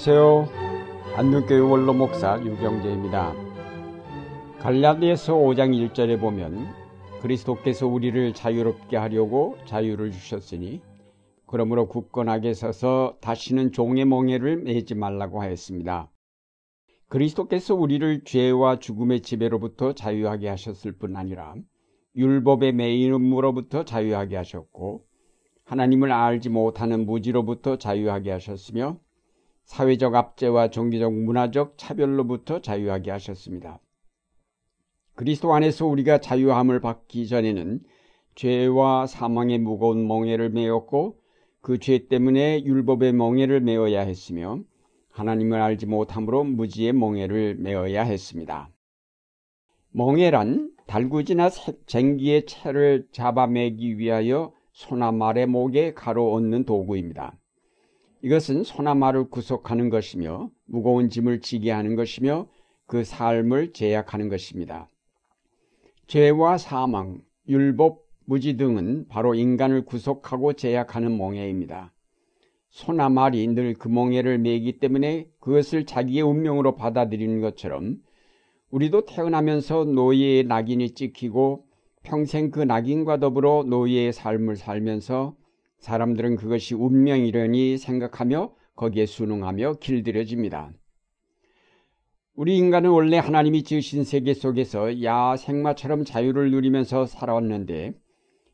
안녕하세요. 안동교회 원로 목사 유경재입니다. 갈라디아서 5장 1절에 보면 그리스도께서 우리를 자유롭게 하려고 자유를 주셨으니 그러므로 굳건하게 서서 다시는 종의 멍에를 매지 말라고 하였습니다. 그리스도께서 우리를 죄와 죽음의 지배로부터 자유하게 하셨을 뿐 아니라 율법의 매임으로부터 자유하게 하셨고 하나님을 알지 못하는 무지로부터 자유하게 하셨으며 사회적 압제와 종교적 문화적 차별로부터 자유하게 하셨습니다. 그리스도 안에서 우리가 자유함을 받기 전에는 죄와 사망의 무거운 멍에를 메었고 그 죄 때문에 율법의 멍에를 메어야 했으며 하나님을 알지 못함으로 무지의 멍에를 메어야 했습니다. 멍에란 달구지나 쟁기의 채를 잡아매기 위하여 소나 말의 목에 가로 얹는 도구입니다. 이것은 소나 말을 구속하는 것이며 무거운 짐을 지게 하는 것이며 그 삶을 제약하는 것입니다. 죄와 사망, 율법, 무지 등은 바로 인간을 구속하고 제약하는 몽해입니다. 소나 말이 늘 그 몽해를 매기 때문에 그것을 자기의 운명으로 받아들이는 것처럼 우리도 태어나면서 노예의 낙인이 찍히고 평생 그 낙인과 더불어 노예의 삶을 살면서 사람들은 그것이 운명이려니 생각하며 거기에 순응하며 길들여집니다. 우리 인간은 원래 하나님이 지으신 세계 속에서 야 생마처럼 자유를 누리면서 살아왔는데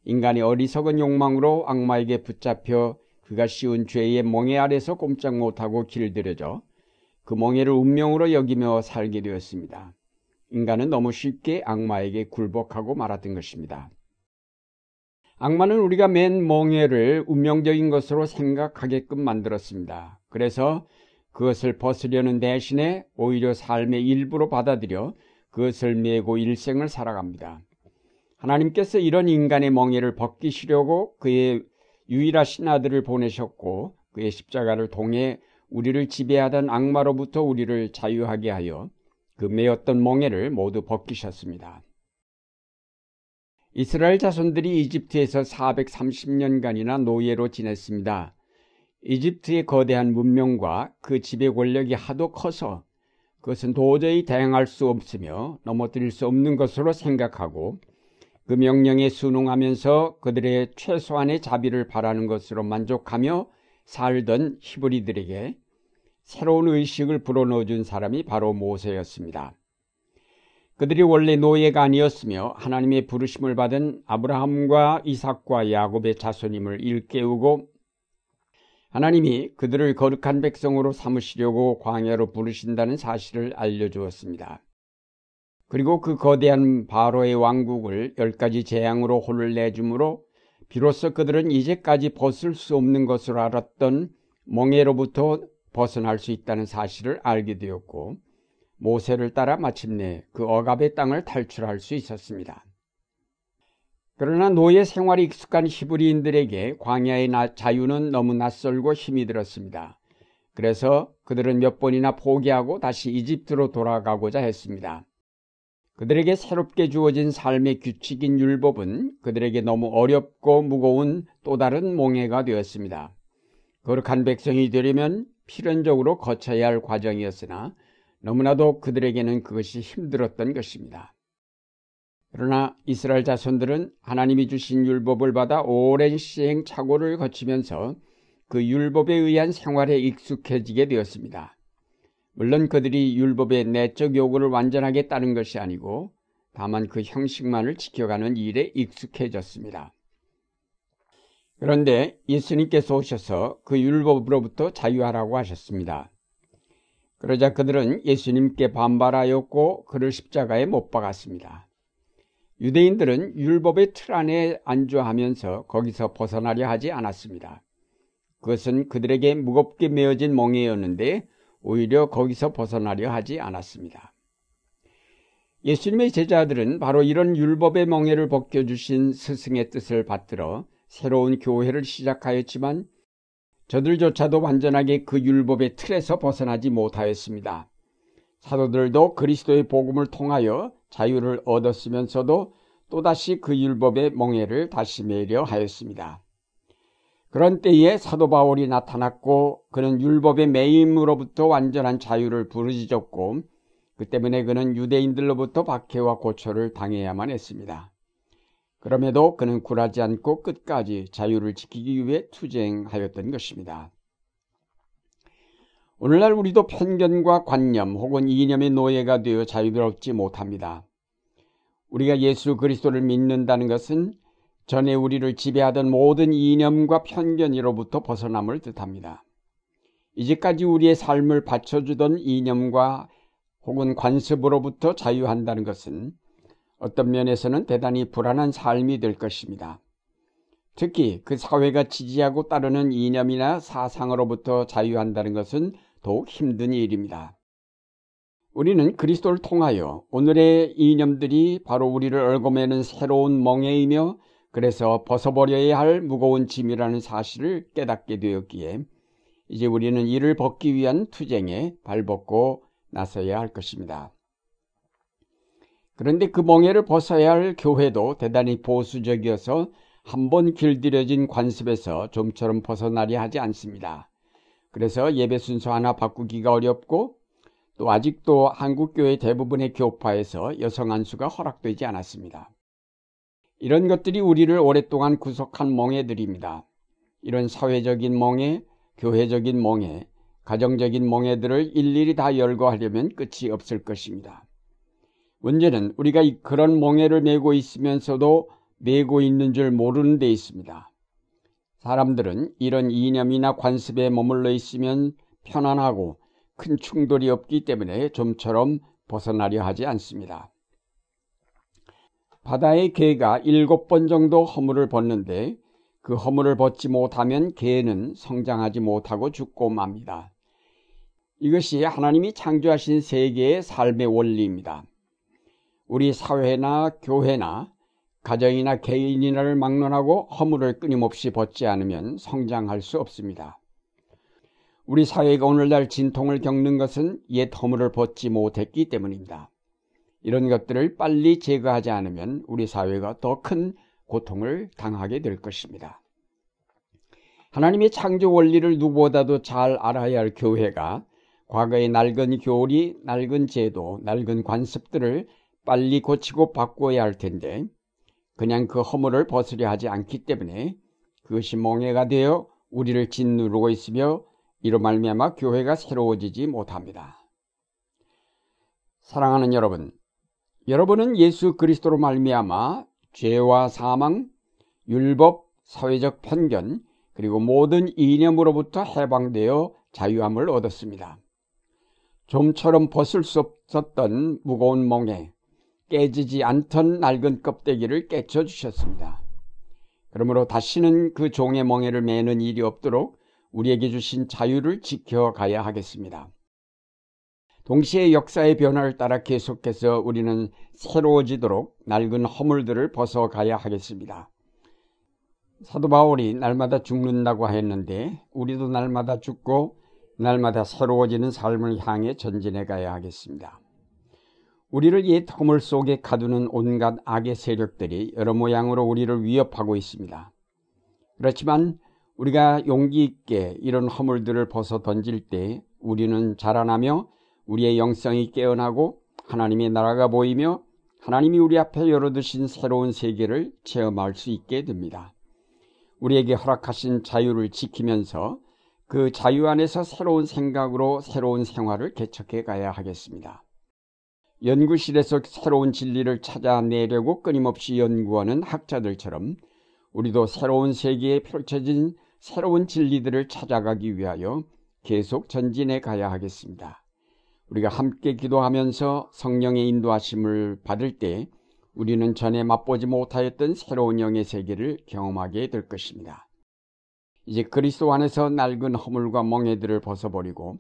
인간이 어리석은 욕망으로 악마에게 붙잡혀 그가 씌운 죄의 멍에 아래서 꼼짝 못하고 길들여져 그 멍에를 운명으로 여기며 살게 되었습니다. 인간은 너무 쉽게 악마에게 굴복하고 말았던 것입니다. 악마는 우리가 맨 멍해를 운명적인 것으로 생각하게끔 만들었습니다. 그래서 그것을 벗으려는 대신에 오히려 삶의 일부로 받아들여 그것을 메고 일생을 살아갑니다. 하나님께서 이런 인간의 멍해를 벗기시려고 그의 유일하신 아들을 보내셨고 그의 십자가를 통해 우리를 지배하던 악마로부터 우리를 자유하게 하여 그 메었던 멍해를 모두 벗기셨습니다. 이스라엘 자손들이 이집트에서 430년간이나 노예로 지냈습니다. 이집트의 거대한 문명과 그 지배 권력이 하도 커서 그것은 도저히 대항할 수 없으며 넘어뜨릴 수 없는 것으로 생각하고 그 명령에 순응하면서 그들의 최소한의 자비를 바라는 것으로 만족하며 살던 히브리들에게 새로운 의식을 불어넣어준 사람이 바로 모세였습니다. 그들이 원래 노예가 아니었으며 하나님의 부르심을 받은 아브라함과 이삭과 야곱의 자손임을 일깨우고 하나님이 그들을 거룩한 백성으로 삼으시려고 광야로 부르신다는 사실을 알려주었습니다. 그리고 그 거대한 바로의 왕국을 열 가지 재앙으로 혼을 내주므로 비로소 그들은 이제까지 벗을 수 없는 것으로 알았던 멍해로부터 벗어날 수 있다는 사실을 알게 되었고 모세를 따라 마침내 그 억압의 땅을 탈출할 수 있었습니다. 그러나 노예 생활이 익숙한 히브리인들에게 광야의 자유는 너무 낯설고 힘이 들었습니다. 그래서 그들은 몇 번이나 포기하고 다시 이집트로 돌아가고자 했습니다. 그들에게 새롭게 주어진 삶의 규칙인 율법은 그들에게 너무 어렵고 무거운 또 다른 몽해가 되었습니다. 거룩한 백성이 되려면 필연적으로 거쳐야 할 과정이었으나 너무나도 그들에게는 그것이 힘들었던 것입니다. 그러나 이스라엘 자손들은 하나님이 주신 율법을 받아 오랜 시행착오를 거치면서 그 율법에 의한 생활에 익숙해지게 되었습니다. 물론 그들이 율법의 내적 요구를 완전하게 따른 것이 아니고 다만 그 형식만을 지켜가는 일에 익숙해졌습니다. 그런데 예수님께서 오셔서 그 율법으로부터 자유하라고 하셨습니다. 그러자 그들은 예수님께 반발하였고 그를 십자가에 못 박았습니다. 유대인들은 율법의 틀 안에 안주하면서 거기서 벗어나려 하지 않았습니다. 그것은 그들에게 무겁게 메어진 멍에였는데 오히려 거기서 벗어나려 하지 않았습니다. 예수님의 제자들은 바로 이런 율법의 멍에를 벗겨주신 스승의 뜻을 받들어 새로운 교회를 시작하였지만 저들조차도 완전하게 그 율법의 틀에서 벗어나지 못하였습니다. 사도들도 그리스도의 복음을 통하여 자유를 얻었으면서도 또다시 그 율법의 멍해를 다시 매려 하였습니다. 그런 때에 사도 바울이 나타났고 그는 율법의 매임으로부터 완전한 자유를 부르짖었고 그 때문에 그는 유대인들로부터 박해와 고초를 당해야만 했습니다. 그럼에도 그는 굴하지 않고 끝까지 자유를 지키기 위해 투쟁하였던 것입니다. 오늘날 우리도 편견과 관념 혹은 이념의 노예가 되어 자유롭지 못합니다. 우리가 예수 그리스도를 믿는다는 것은 전에 우리를 지배하던 모든 이념과 편견으로부터 벗어남을 뜻합니다. 이제까지 우리의 삶을 받쳐주던 이념과 혹은 관습으로부터 자유한다는 것은 어떤 면에서는 대단히 불안한 삶이 될 것입니다. 특히 그 사회가 지지하고 따르는 이념이나 사상으로부터 자유한다는 것은 더욱 힘든 일입니다. 우리는 그리스도를 통하여 오늘의 이념들이 바로 우리를 얽어매는 새로운 멍에이며 그래서 벗어버려야 할 무거운 짐이라는 사실을 깨닫게 되었기에 이제 우리는 이를 벗기 위한 투쟁에 발벗고 나서야 할 것입니다. 그런데 그 멍해를 벗어야 할 교회도 대단히 보수적이어서 한번 길들여진 관습에서 좀처럼 벗어나려 하지 않습니다. 그래서 예배 순서 하나 바꾸기가 어렵고 또 아직도 한국교회 대부분의 교파에서 여성 안수가 허락되지 않았습니다. 이런 것들이 우리를 오랫동안 구속한 멍해들입니다. 이런 사회적인 멍해, 교회적인 멍해, 가정적인 멍해들을 일일이 다 열거하려면 끝이 없을 것입니다. 문제는 우리가 그런 멍해를 메고 있으면서도 메고 있는 줄 모르는 데 있습니다. 사람들은 이런 이념이나 관습에 머물러 있으면 편안하고 큰 충돌이 없기 때문에 좀처럼 벗어나려 하지 않습니다. 바다의 개가 일곱 번 정도 허물을 벗는데 그 허물을 벗지 못하면 개는 성장하지 못하고 죽고 맙니다. 이것이 하나님이 창조하신 세계의 삶의 원리입니다. 우리 사회나 교회나 가정이나 개인이나를 막론하고 허물을 끊임없이 벗지 않으면 성장할 수 없습니다. 우리 사회가 오늘날 진통을 겪는 것은 옛 허물을 벗지 못했기 때문입니다. 이런 것들을 빨리 제거하지 않으면 우리 사회가 더 큰 고통을 당하게 될 것입니다. 하나님의 창조 원리를 누구보다도 잘 알아야 할 교회가 과거의 낡은 교리, 낡은 제도, 낡은 관습들을 빨리 고치고 바꿔야 할 텐데 그냥 그 허물을 벗으려 하지 않기 때문에 그것이 멍해가 되어 우리를 짓누르고 있으며 이로 말미암아 교회가 새로워지지 못합니다. 사랑하는 여러분, 여러분은 예수 그리스도로 말미암아 죄와 사망, 율법, 사회적 편견, 그리고 모든 이념으로부터 해방되어 자유함을 얻었습니다. 좀처럼 벗을 수 없었던 무거운 멍에 깨지지 않던 낡은 껍데기를 깨쳐 주셨습니다. 그러므로 다시는 그 종의 멍에를 매는 일이 없도록 우리에게 주신 자유를 지켜가야 하겠습니다. 동시에 역사의 변화를 따라 계속해서 우리는 새로워지도록 낡은 허물들을 벗어가야 하겠습니다. 사도 바울이 날마다 죽는다고 했는데 우리도 날마다 죽고 날마다 새로워지는 삶을 향해 전진해 가야 하겠습니다. 우리를 옛 허물 속에 가두는 온갖 악의 세력들이 여러 모양으로 우리를 위협하고 있습니다. 그렇지만 우리가 용기 있게 이런 허물들을 벗어 던질 때 우리는 자라나며 우리의 영성이 깨어나고 하나님의 나라가 보이며 하나님이 우리 앞에 열어두신 새로운 세계를 체험할 수 있게 됩니다. 우리에게 허락하신 자유를 지키면서 그 자유 안에서 새로운 생각으로 새로운 생활을 개척해 가야 하겠습니다. 연구실에서 새로운 진리를 찾아내려고 끊임없이 연구하는 학자들처럼 우리도 새로운 세계에 펼쳐진 새로운 진리들을 찾아가기 위하여 계속 전진해 가야 하겠습니다. 우리가 함께 기도하면서 성령의 인도하심을 받을 때 우리는 전에 맛보지 못하였던 새로운 영의 세계를 경험하게 될 것입니다. 이제 그리스도 안에서 낡은 허물과 멍해들을 벗어버리고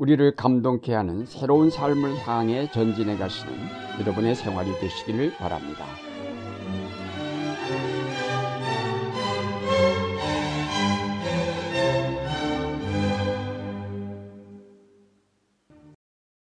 우리를 감동케 하는 새로운 삶을 향해 전진해 가시는 여러분의 생활이 되시기를 바랍니다.